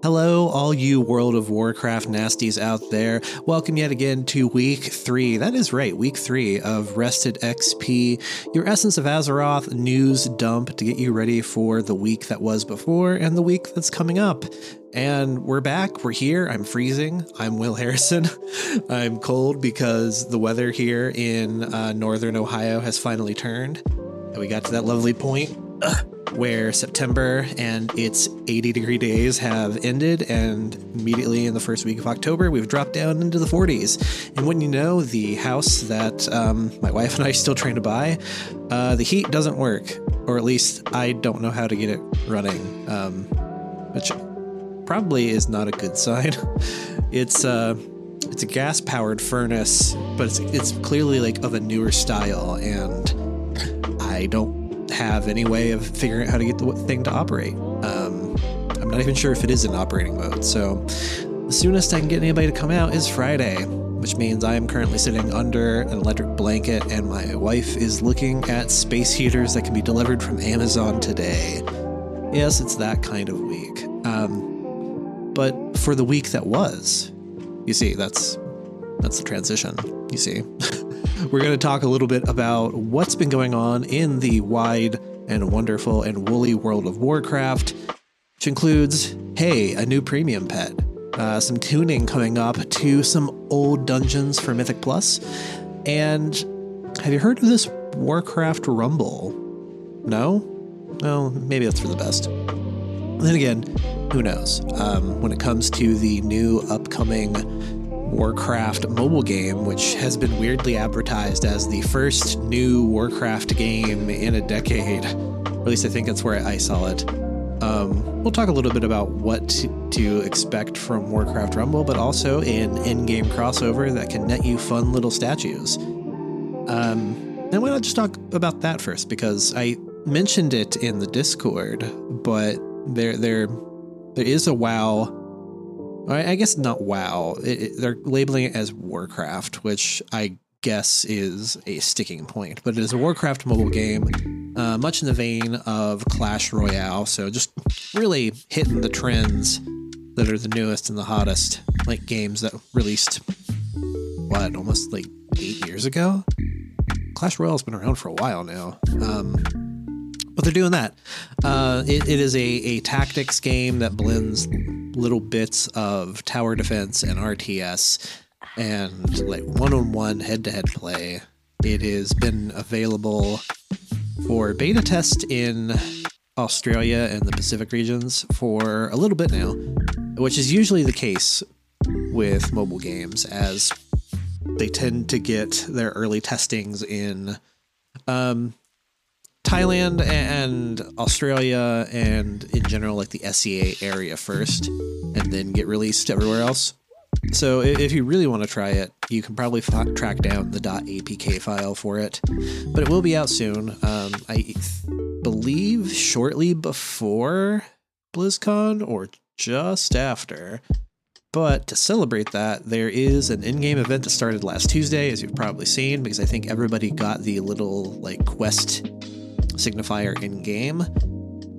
Hello, all you World of Warcraft nasties out there. Welcome yet again to week three. That is right, week three of Rested XP, your Essence of Azeroth news dump to get you ready for the week that was before and the week that's coming up. And we're back. We're here. I'm freezing. I'm Will Harrison. I'm cold because the weather here in uh, northern Ohio has finally turned. And we got to that lovely point. Where September and its 80 degree days have ended, and immediately in the first week of October, we've dropped down into the 40s. And when you know, the house that um, my wife and I are still trying to buy, uh, the heat doesn't work, or at least I don't know how to get it running, um, which probably is not a good sign. it's uh, it's a gas powered furnace, but it's it's clearly like of a newer style, and I don't have any way of figuring out how to get the thing to operate. Um, I'm not even sure if it is in operating mode. So the soonest I can get anybody to come out is Friday, which means I am currently sitting under an electric blanket, and my wife is looking at space heaters that can be delivered from Amazon today. Yes, it's that kind of week. Um, but for the week that was, you see, that's that's the transition. You see. We're going to talk a little bit about what's been going on in the wide and wonderful and woolly world of Warcraft, which includes hey, a new premium pet, uh, some tuning coming up to some old dungeons for Mythic Plus, and have you heard of this Warcraft Rumble? No? No, maybe that's for the best. Then again, who knows? Um, when it comes to the new upcoming Warcraft mobile game, which has been weirdly advertised as the first new Warcraft game in a decade. at least I think that's where I saw it. Um, we'll talk a little bit about what to expect from Warcraft Rumble, but also an in-game crossover that can net you fun little statues. Um, and why not just talk about that first? Because I mentioned it in the Discord, but there there there is a WoW I guess not WoW. It, it, they're labeling it as Warcraft, which I guess is a sticking point. But it is a Warcraft mobile game, uh, much in the vein of Clash Royale. So just really hitting the trends that are the newest and the hottest, like games that released what almost like eight years ago. Clash Royale's been around for a while now. Um, but they're doing that. Uh, it, it is a, a tactics game that blends little bits of tower defense and RTS and like one on one head to head play. It has been available for beta test in Australia and the Pacific regions for a little bit now, which is usually the case with mobile games as they tend to get their early testings in um, Thailand and Australia and in general like the SEA area first and then get released everywhere else. So if you really want to try it, you can probably f- track down the .apk file for it, but it will be out soon. Um, I th- believe shortly before BlizzCon or just after. But to celebrate that, there is an in-game event that started last Tuesday, as you've probably seen, because I think everybody got the little like quest signifier in game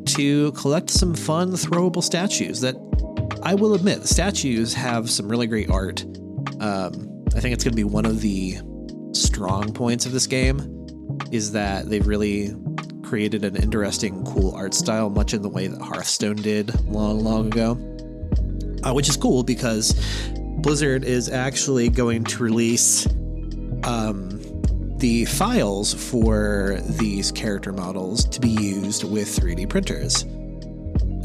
to collect some fun throwable statues that I will admit the statues have some really great art. Um, I think it's going to be one of the strong points of this game is that they've really created an interesting, cool art style, much in the way that Hearthstone did long, long ago. Uh, which is cool because Blizzard is actually going to release um, the files for these character models to be used with 3D printers.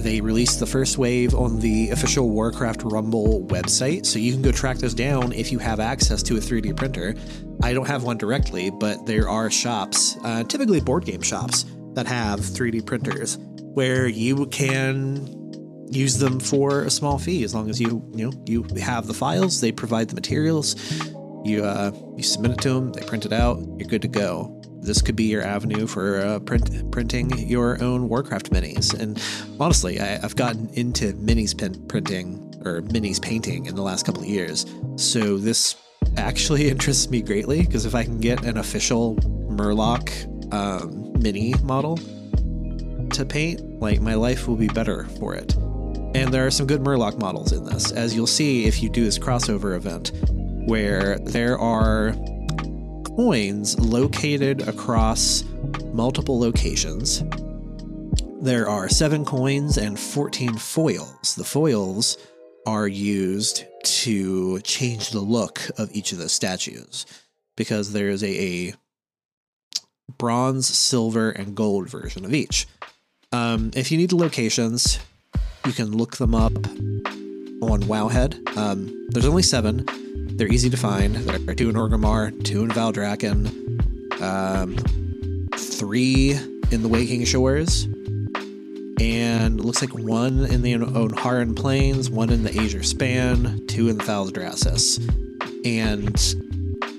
They released the first wave on the official Warcraft Rumble website, so you can go track those down if you have access to a 3D printer. I don't have one directly, but there are shops, uh, typically board game shops, that have 3D printers. where you can use them for a small fee as long as you you know you have the files they provide the materials you uh you submit it to them they print it out you're good to go. This could be your avenue for uh, print, printing your own warcraft minis. And honestly I, i've gotten into minis pen, printing or minis painting in the last couple of years. So this actually interests me greatly because if i can get an official murloc um, mini model to paint like my life will be better for it. And there are some good Murloc models in this, as you'll see if you do this crossover event, where there are coins located across multiple locations. There are seven coins and 14 foils. The foils are used to change the look of each of the statues because there's a, a bronze, silver, and gold version of each. Um, if you need the locations, you can look them up on Wowhead. Um, there's only seven. They're easy to find. There are two in Orgrimmar, two in Valdrakken, um, three in the Waking Shores, and looks like one in the Ohn'ahran Plains, one in the Azure Span, two in the Thaldraszus. And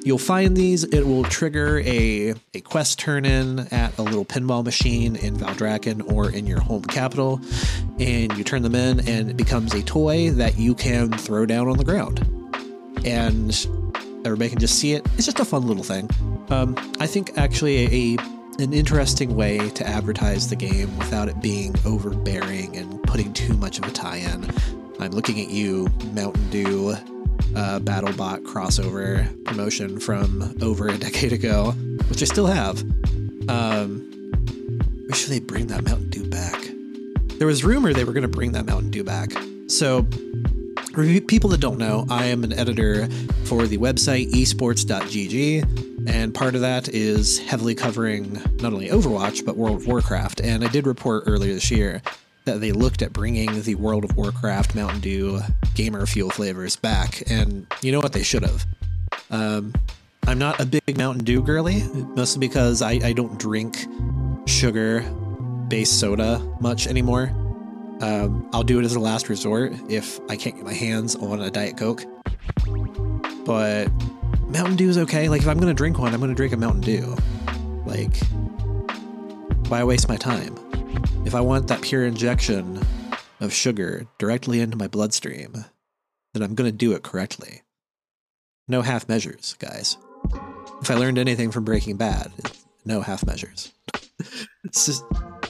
You'll find these. It will trigger a, a quest turn in at a little pinball machine in Valdrakken or in your home capital. And you turn them in, and it becomes a toy that you can throw down on the ground. And everybody can just see it. It's just a fun little thing. Um, I think actually a, a an interesting way to advertise the game without it being overbearing and putting too much of a tie-in. I'm looking at you, Mountain Dew uh, BattleBot crossover promotion from over a decade ago, which I still have. Um, wish they bring that Mountain Dew back. There was rumor they were going to bring that Mountain Dew back. So, for people that don't know, I am an editor for the website esports.gg, and part of that is heavily covering not only Overwatch but World of Warcraft. And I did report earlier this year that they looked at bringing the World of Warcraft Mountain Dew gamer fuel flavors back, and you know what they should have. Um, I'm not a big Mountain Dew girly, mostly because I, I don't drink sugar based soda much anymore. Um, I'll do it as a last resort if I can't get my hands on a Diet Coke. But Mountain Dew is okay. Like, if I'm going to drink one, I'm going to drink a Mountain Dew. Like, why waste my time? If I want that pure injection of sugar directly into my bloodstream, then I'm going to do it correctly. No half measures, guys. If I learned anything from Breaking Bad, no half measures.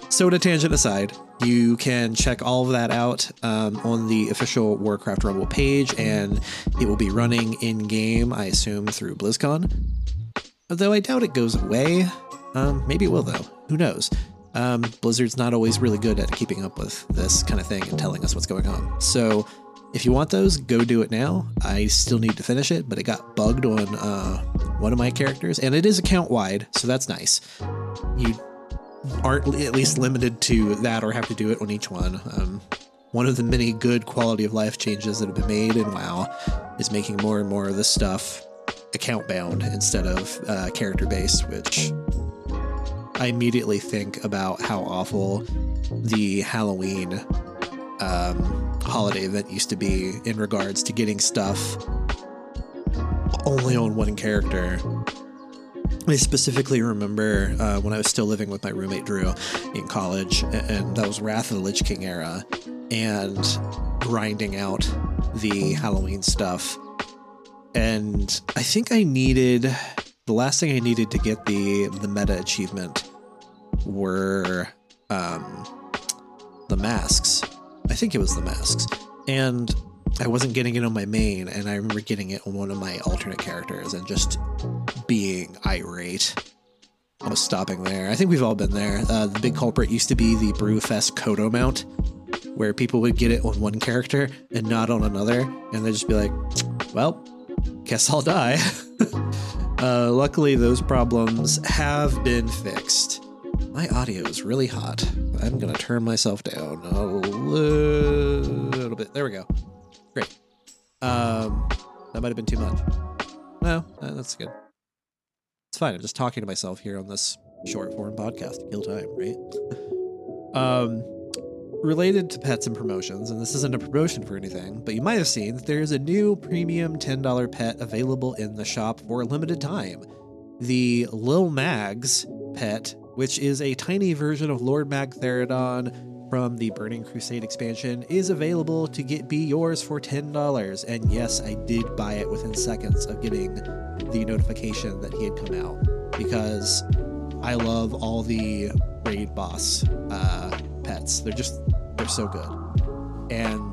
soda tangent aside, you can check all of that out um, on the official Warcraft Rumble page, and it will be running in game, I assume, through BlizzCon. Though I doubt it goes away. Um, maybe it will, though. Who knows? Um, Blizzard's not always really good at keeping up with this kind of thing and telling us what's going on. So if you want those, go do it now. I still need to finish it, but it got bugged on uh, one of my characters, and it is account wide, so that's nice. You aren't at least limited to that or have to do it on each one. Um, one of the many good quality of life changes that have been made in WoW is making more and more of this stuff account bound instead of uh, character based, which I immediately think about how awful the Halloween um, holiday event used to be in regards to getting stuff only on one character. I specifically remember uh, when I was still living with my roommate Drew in college, and that was Wrath of the Lich King era, and grinding out the Halloween stuff. And I think I needed the last thing I needed to get the the meta achievement were um, the masks. I think it was the masks, and I wasn't getting it on my main, and I remember getting it on one of my alternate characters and just being irate. I was stopping there. I think we've all been there. Uh, the big culprit used to be the Brewfest Kodo mount, where people would get it on one character and not on another, and they'd just be like, "Well, guess I'll die." Uh, luckily, those problems have been fixed. My audio is really hot. I'm going to turn myself down a little bit. There we go. Great. Um, that might have been too much. No, that's good. It's fine. I'm just talking to myself here on this short form podcast to kill time, right? um, related to pets and promotions, and this isn't a promotion for anything, but you might have seen that there's a new premium $10 pet available in the shop for a limited time. The Lil Mags pet, which is a tiny version of Lord Magtheridon from the Burning Crusade expansion, is available to get be yours for $10. And yes, I did buy it within seconds of getting the notification that he had come out because I love all the raid boss uh, pets. They're just they're so good, and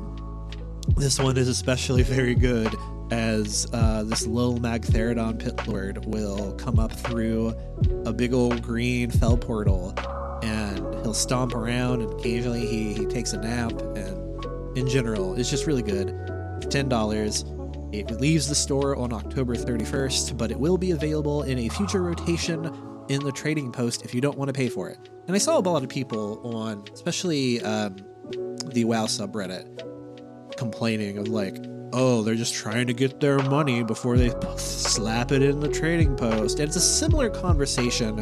this one is especially very good as uh, this little Magtheridon pit lord will come up through a big old green fel portal, and he'll stomp around, and occasionally he, he takes a nap, and in general, it's just really good. ten dollars. It leaves the store on October 31st, but it will be available in a future rotation in the trading post if you don't want to pay for it. And I saw a lot of people on, especially um, the WoW subreddit, complaining of like, oh, they're just trying to get their money before they slap it in the trading post. And it's a similar conversation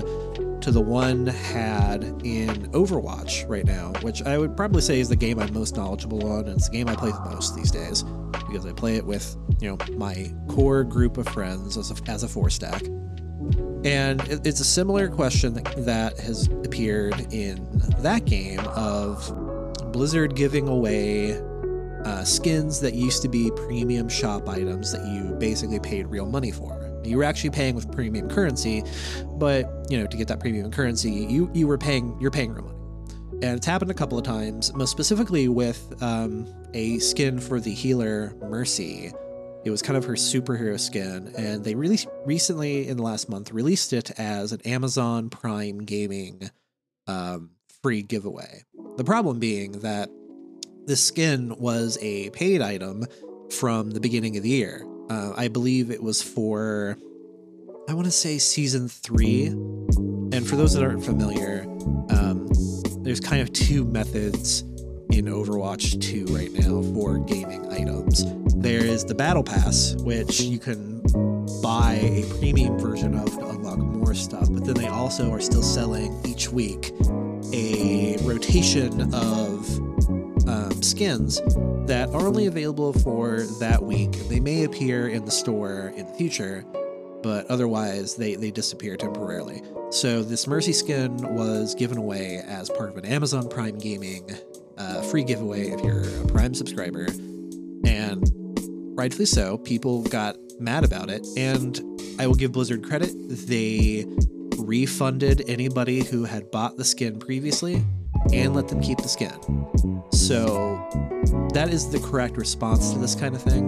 to the one had in Overwatch right now, which I would probably say is the game I'm most knowledgeable on, and it's the game I play the most these days because I play it with you know my core group of friends as a, as a four stack. And it's a similar question that has appeared in that game of Blizzard giving away uh, skins that used to be premium shop items that you basically paid real money for. You were actually paying with premium currency, but you know to get that premium currency, you you were paying you're paying real money. And it's happened a couple of times, most specifically with um, a skin for the healer Mercy it was kind of her superhero skin, and they really recently, in the last month, released it as an Amazon Prime Gaming um, free giveaway. The problem being that this skin was a paid item from the beginning of the year. Uh, I believe it was for, I want to say season three. And for those that aren't familiar, um, there's kind of two methods in Overwatch 2 right now for gaming items. There is the Battle Pass, which you can buy a premium version of to unlock more stuff, but then they also are still selling each week a rotation of um, skins that are only available for that week. They may appear in the store in the future, but otherwise they, they disappear temporarily. So this Mercy skin was given away as part of an Amazon Prime Gaming uh, free giveaway if you're a Prime subscriber. And rightfully so, people got mad about it. And I will give Blizzard credit. They refunded anybody who had bought the skin previously and let them keep the skin. So that is the correct response to this kind of thing.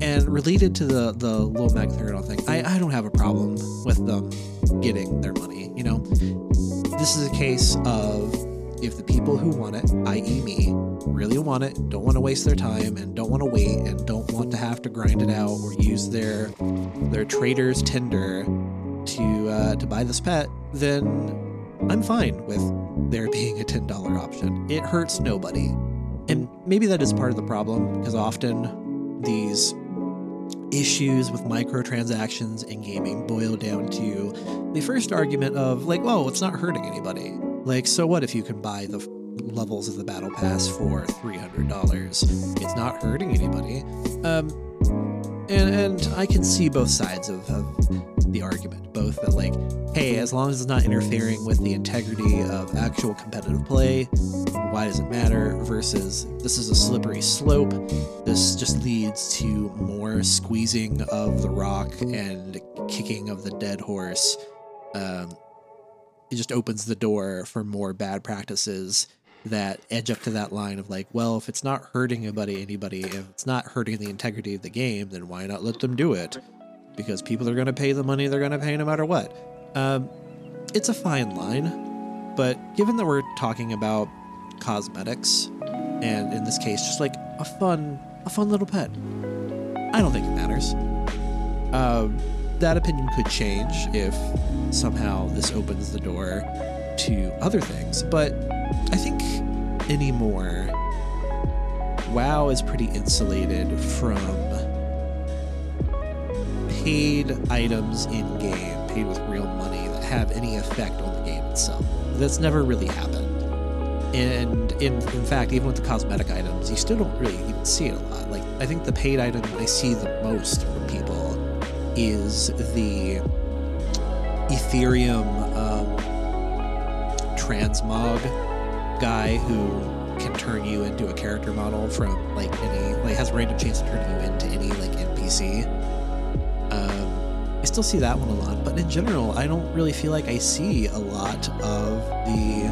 And related to the the Lil Magtheridon thing, I, I don't have a problem with them getting their money. You know, this is a case of if the people who want it, i.e., me, really want it, don't want to waste their time, and don't want to wait, and don't want to have to grind it out or use their their Trader's Tender to uh, to buy this pet, then I'm fine with there being a ten dollar option. It hurts nobody, and maybe that is part of the problem because often these issues with microtransactions in gaming boil down to the first argument of like, well, it's not hurting anybody. Like, so what if you can buy the levels of the battle pass for $300? It's not hurting anybody. Um, and, and I can see both sides of, of the argument. Both that, like, hey, as long as it's not interfering with the integrity of actual competitive play, why does it matter? Versus this is a slippery slope. This just leads to more squeezing of the rock and kicking of the dead horse. Um, it just opens the door for more bad practices that edge up to that line of like, well, if it's not hurting anybody, anybody, if it's not hurting the integrity of the game, then why not let them do it? Because people are going to pay the money they're going to pay no matter what. Um, it's a fine line, but given that we're talking about cosmetics, and in this case, just like a fun, a fun little pet, I don't think it matters. Um, that opinion could change if somehow this opens the door to other things. But I think anymore, WoW is pretty insulated from paid items in game, paid with real money, that have any effect on the game itself. That's never really happened. and in in fact, even with the cosmetic items, you still don't really even see it a lot. Like I think the paid item I see the most from people is the Ethereum um, transmog guy who can turn you into a character model from like any like has a random chance to turn you into any like NPC. Still see that one a lot, but in general, I don't really feel like I see a lot of the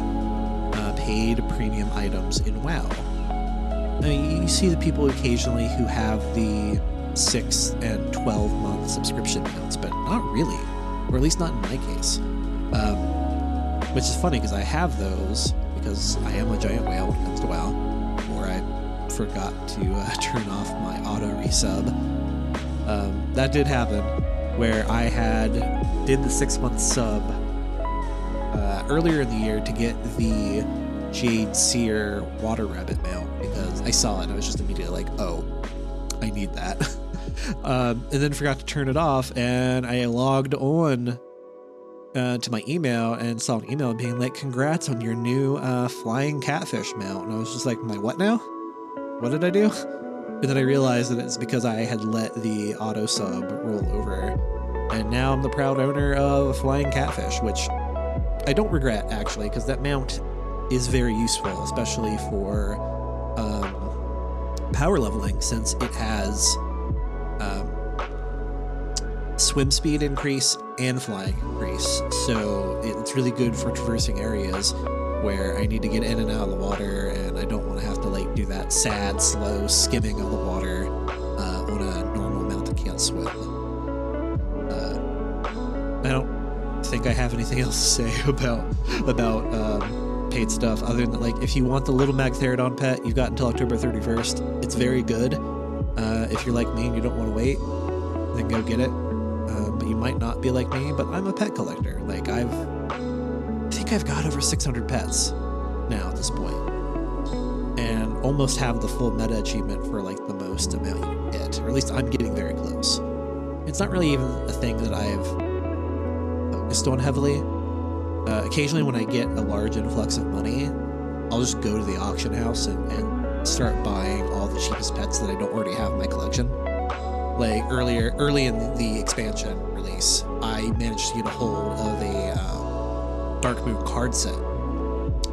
uh, paid premium items in WoW. I mean, you see the people occasionally who have the six and twelve month subscription amounts, but not really, or at least not in my case. Um, which is funny because I have those because I am a giant whale when it comes to WoW, or I forgot to uh, turn off my auto resub. Um, that did happen, where I had did the six month sub uh, earlier in the year to get the Jade Seer Water Rabbit mail because I saw it and I was just immediately like, oh, I need that. um, and then forgot to turn it off, and I logged on uh, to my email and saw an email being like, "Congrats on your new uh, flying catfish mail. And I was just like, "My what now? What did I do?" And then I realized that it's because I had let the auto sub roll over, and now I'm the proud owner of a flying catfish, which I don't regret actually, because that mount is very useful, especially for um, power leveling, since it has um, swim speed increase and flying increase. So it's really good for traversing areas where I need to get in and out of the water, and I don't want to have to like do that sad, slow skimming of the water uh, on a normal mount that can't swim. Uh, I don't think I have anything else to say about about um, paid stuff other than like if you want the little Magtheridon pet, you've got until October 31st. It's very good. Uh, if you're like me and you don't want to wait, then go get it. Uh, but you might not be like me. But I'm a pet collector. Like I've, think I've got over 600 pets now at this point, and almost have the full meta achievement for like the most amount get, or at least I'm getting very close. It's not really even a thing that I've focused on heavily. Uh, occasionally, when I get a large influx of money, I'll just go to the auction house and, and start buying all the cheapest pets that I don't already have in my collection. Like earlier, early in the expansion release, I managed to get a hold of Darkmoon card set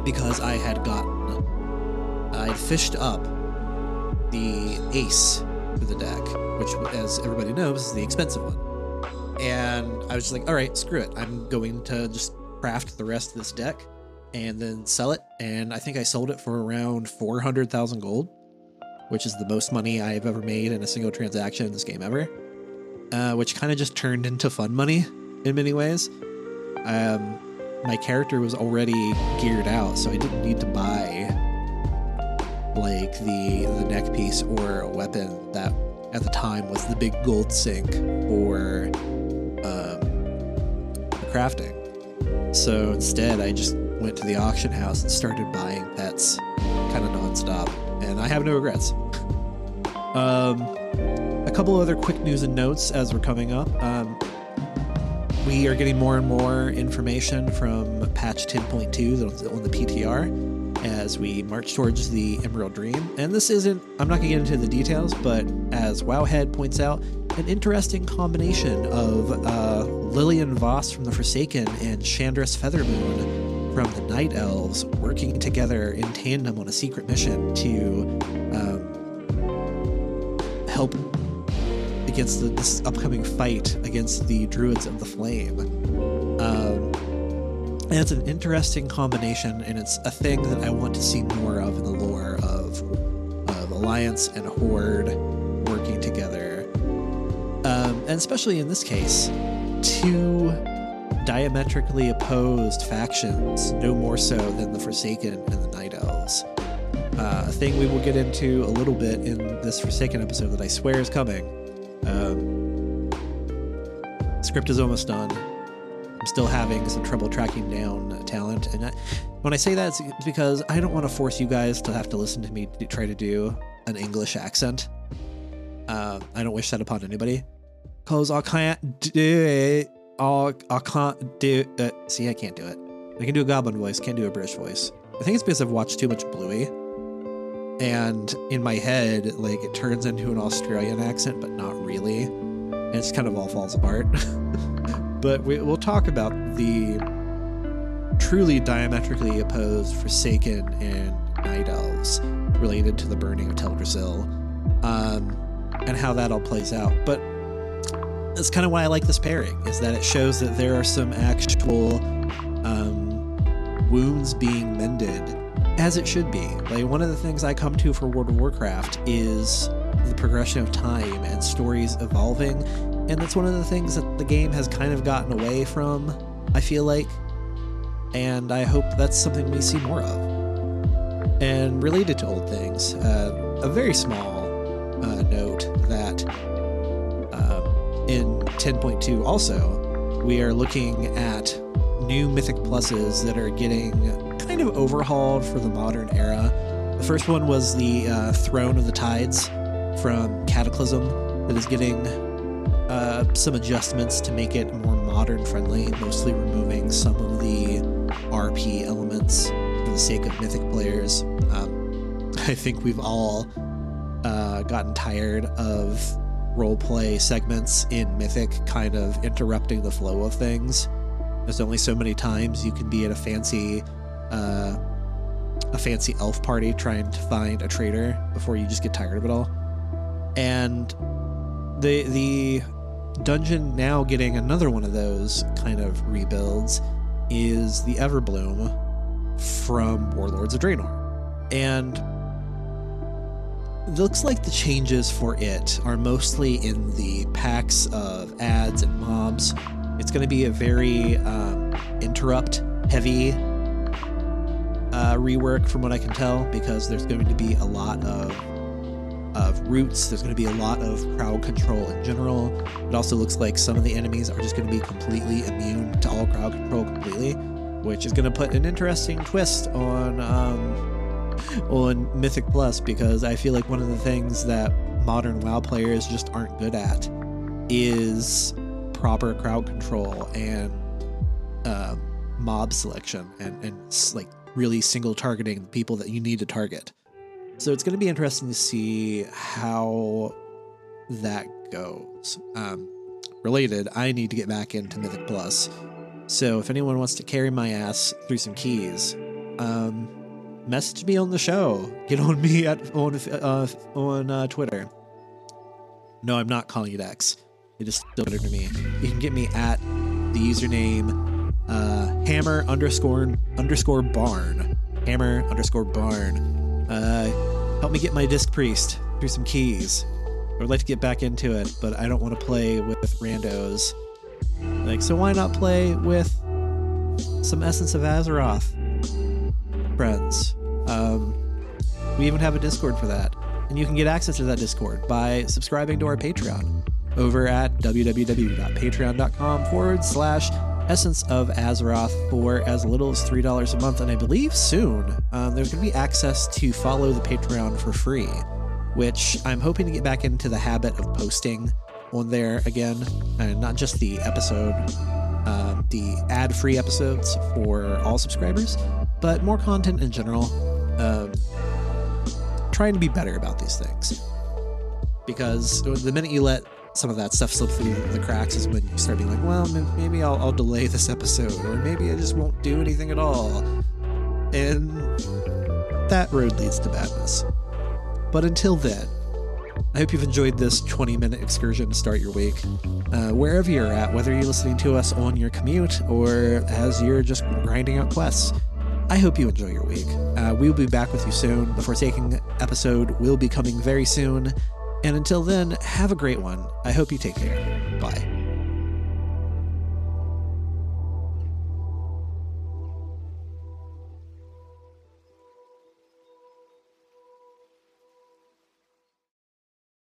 because I had gotten, I fished up the Ace for the deck, which, as everybody knows, is the expensive one. And I was just like, all right, screw it. I'm going to just craft the rest of this deck and then sell it. And I think I sold it for around 400,000 gold, which is the most money I've ever made in a single transaction in this game ever, uh, which kind of just turned into fun money in many ways. Um, my character was already geared out, so I didn't need to buy like the the neck piece or a weapon that at the time was the big gold sink for um, crafting. So instead, I just went to the auction house and started buying pets kind of nonstop, and I have no regrets. Um, a couple other quick news and notes as we're coming up. Um, we are getting more and more information from patch 10.2 on the PTR as we march towards the Emerald Dream. And this isn't, I'm not going to get into the details, but as Wowhead points out, an interesting combination of uh, Lillian Voss from the Forsaken and Shandris Feathermoon from the Night Elves working together in tandem on a secret mission to um, help against the, this upcoming fight against the Druids of the Flame. Um, and it's an interesting combination, and it's a thing that I want to see more of in the lore of, of Alliance and Horde working together. Um, and especially in this case, two diametrically opposed factions, no more so than the Forsaken and the Night Elves. Uh, a thing we will get into a little bit in this Forsaken episode that I swear is coming. Script is almost done. I'm still having some trouble tracking down talent, and I, when I say that, it's because I don't want to force you guys to have to listen to me to try to do an English accent. Uh, I don't wish that upon anybody, cause I can't do it. I, I can't do it. See, I can't do it. I can do a goblin voice, can't do a British voice. I think it's because I've watched too much Bluey. And in my head, like it turns into an Australian accent, but not really. And it kind of all falls apart. but we, we'll talk about the truly diametrically opposed Forsaken and Night Elves related to the burning of Teldrassil, um, and how that all plays out. But that's kind of why I like this pairing, is that it shows that there are some actual um, wounds being mended as it should be. Like one of the things I come to for World of Warcraft is the progression of time and stories evolving, and that's one of the things that the game has kind of gotten away from. I feel like, and I hope that's something we see more of. And related to old things, uh, a very small uh, note that um, in 10.2 also we are looking at new mythic pluses that are getting kind of overhauled for the modern era. The first one was the uh, Throne of the Tides from Cataclysm that is getting uh, some adjustments to make it more modern friendly, mostly removing some of the RP elements for the sake of mythic players. Um, I think we've all uh, gotten tired of roleplay segments in Mythic kind of interrupting the flow of things. There's only so many times you can be at a fancy uh, a fancy elf party trying to find a trader before you just get tired of it all. And the the dungeon now getting another one of those kind of rebuilds is the Everbloom from Warlords of Draenor. And it looks like the changes for it are mostly in the packs of ads and mobs. It's going to be a very um, interrupt heavy uh, rework, from what I can tell, because there's going to be a lot of of roots. There's going to be a lot of crowd control in general. It also looks like some of the enemies are just going to be completely immune to all crowd control completely, which is going to put an interesting twist on um, on Mythic Plus because I feel like one of the things that modern WoW players just aren't good at is proper crowd control and uh, mob selection and, and like really single targeting the people that you need to target. So it's going to be interesting to see how that goes. Um, related, I need to get back into Mythic Plus. So if anyone wants to carry my ass through some keys, um, message me on the show. Get on me at on uh, on uh, Twitter. No, I'm not calling it X. It is still Twitter to me. You can get me at the username uh, hammer underscore underscore barn. Hammer underscore barn. Uh, help me get my disc priest through some keys. I would like to get back into it, but I don't want to play with randos. Like, so why not play with some Essence of Azeroth friends? Um, we even have a Discord for that. And you can get access to that Discord by subscribing to our Patreon over at www.patreon.com forward slash Essence of Azeroth for as little as $3 a month. And I believe soon um, there's going to be access to follow the Patreon for free, which I'm hoping to get back into the habit of posting on there again, and not just the episode, uh, the ad free episodes for all subscribers, but more content in general. Um, trying to be better about these things. Because the minute you let some of that stuff slip through the cracks is when you start being like, well, maybe I'll, I'll delay this episode, or maybe I just won't do anything at all. And that road leads to badness. But until then, I hope you've enjoyed this 20 minute excursion to start your week. Uh, wherever you're at, whether you're listening to us on your commute or as you're just grinding out quests, I hope you enjoy your week. Uh, we will be back with you soon. The Forsaken episode will be coming very soon. And until then, have a great one. I hope you take care. Bye.